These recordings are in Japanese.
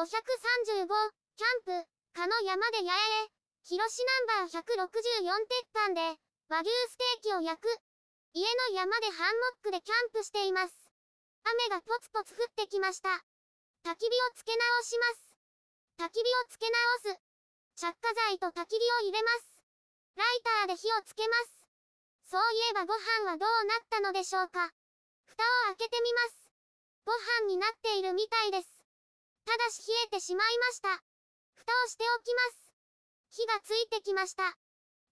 535、キャンプ、かの山で八重へ、広しナンバー164鉄板で、和牛ステーキを焼く。家の山でハンモックでキャンプしています。雨がポツポツ降ってきました。焚き火をつけ直します。焚き火をつけ直す。着火剤と焚き火を入れます。ライターで火をつけます。そういえばご飯はどうなったのでしょうか。蓋を開けてみます。ご飯になっているみたいです。ただし冷えてしまいました。蓋をしておきます。火がついてきました。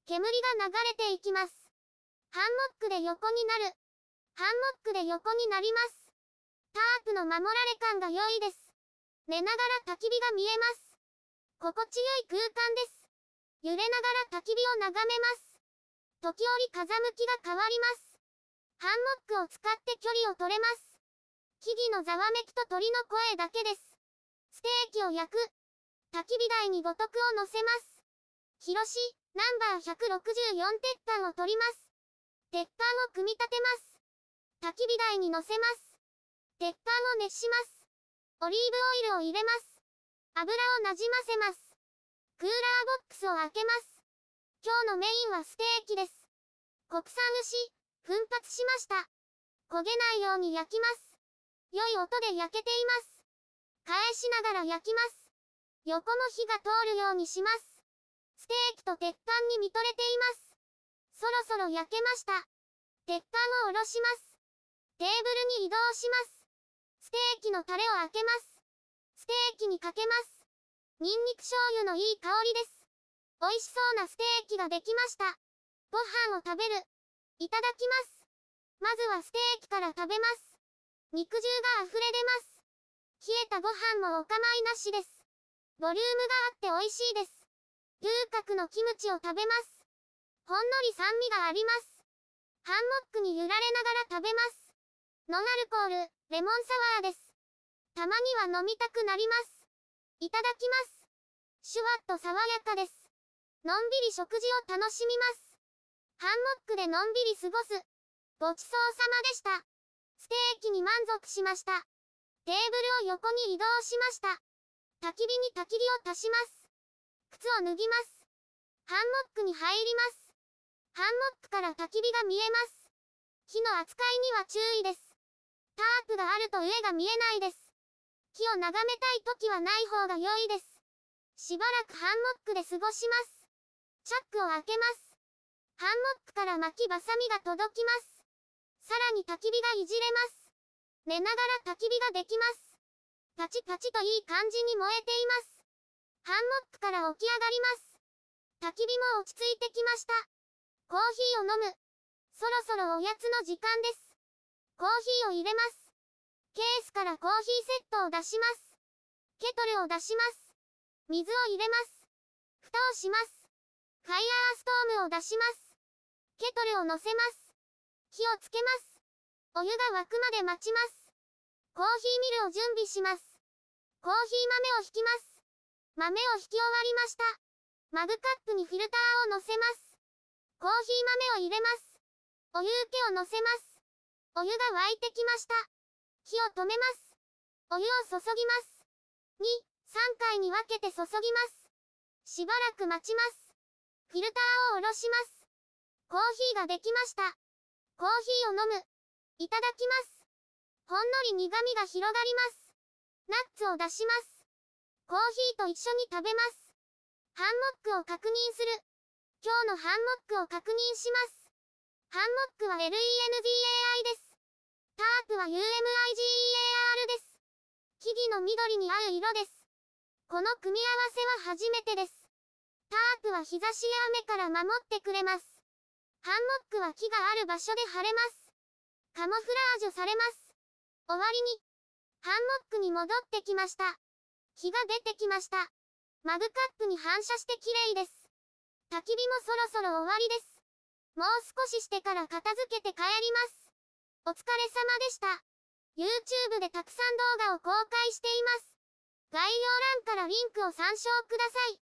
煙が流れていきます。ハンモックで横になる。ハンモックで横になります。タープの守られ感が良いです。寝ながら焚き火が見えます。心地よい空間です。揺れながら焚き火を眺めます。時折風向きが変わります。ハンモックを使って距離を取れます。木々のざわめきと鳥の声だけです。ステーキを焼く。焚き火台に五徳を乗せます。広し、ナンバー164鉄板を取ります。鉄板を組み立てます。焚き火台に乗せます。鉄板を熱します。オリーブオイルを入れます。油をなじませます。クーラーボックスを開けます。今日のメインはステーキです。国産牛、奮発しました。焦げないように焼きます。良い音で焼けています。返しながら焼きます。横の火が通るようにします。ステーキと鉄板に見とれています。そろそろ焼けました。鉄板を下ろします。テーブルに移動します。ステーキのタレを開けます。ステーキにかけます。ニンニク醤油のいい香りです。美味しそうなステーキができました。ご飯を食べる。いただきます。まずはステーキから食べます。肉汁が溢れ。たご飯もお構いなしです。ボリュームがあって美味しいです。牛角のキムチを食べます。ほんのり酸味があります。ハンモックに揺られながら食べます。ノンアルコール、レモンサワーです。たまには飲みたくなります。いただきます。シュワッと爽やかです。のんびり食事を楽しみます。ハンモックでのんびり過ごす。ごちそうさまでした。ステーキに満足しました。テーブルを横に移動しました。焚き火に焚き火を足します。靴を脱ぎます。ハンモックに入ります。ハンモックから焚き火が見えます。火の扱いには注意です。タープがあると上が見えないです。木を眺めたい時はない方が良いです。しばらくハンモックで過ごします。チャックを開けます。ハンモックから巻きバサミが届きます。さらに焚き火がいじれます。寝ながら焚き火ができます。パチパチといい感じに燃えています。ハンモックから起き上がります。焚き火も落ち着いてきました。コーヒーを飲む。そろそろおやつの時間です。コーヒーを入れます。ケースからコーヒーセットを出します。ケトルを出します。水を入れます。蓋をします。ファイヤーストームを出します。ケトルを乗せます。火をつけます。お湯が沸くまで待ちます。コーヒーミルを準備します。コーヒー豆を引きます。豆を引き終わりました。マグカップにフィルターを乗せます。コーヒー豆を入れます。お湯受けを乗せます。お湯が沸いてきました。火を止めます。お湯を注ぎます。2、3回に分けて注ぎます。しばらく待ちます。フィルターを下ろします。コーヒーができました。コーヒーを飲む。いただきます。ほんのり苦味が広がります。ナッツを出します。コーヒーと一緒に食べます。ハンモックを確認する。今日のハンモックを確認します。ハンモックは LENDAI です。タープは UMIGEAR です。木々の緑に合う色です。この組み合わせは初めてです。タープは日差しや雨から守ってくれます。ハンモックは木がある場所で晴れます。カモフラージュされます。終わりに、ハンモックに戻ってきました。日が出てきました。マグカップに反射して綺麗です。焚き火もそろそろ終わりです。もう少ししてから片付けて帰ります。お疲れ様でした。YouTube でたくさん動画を公開しています。概要欄からリンクを参照ください。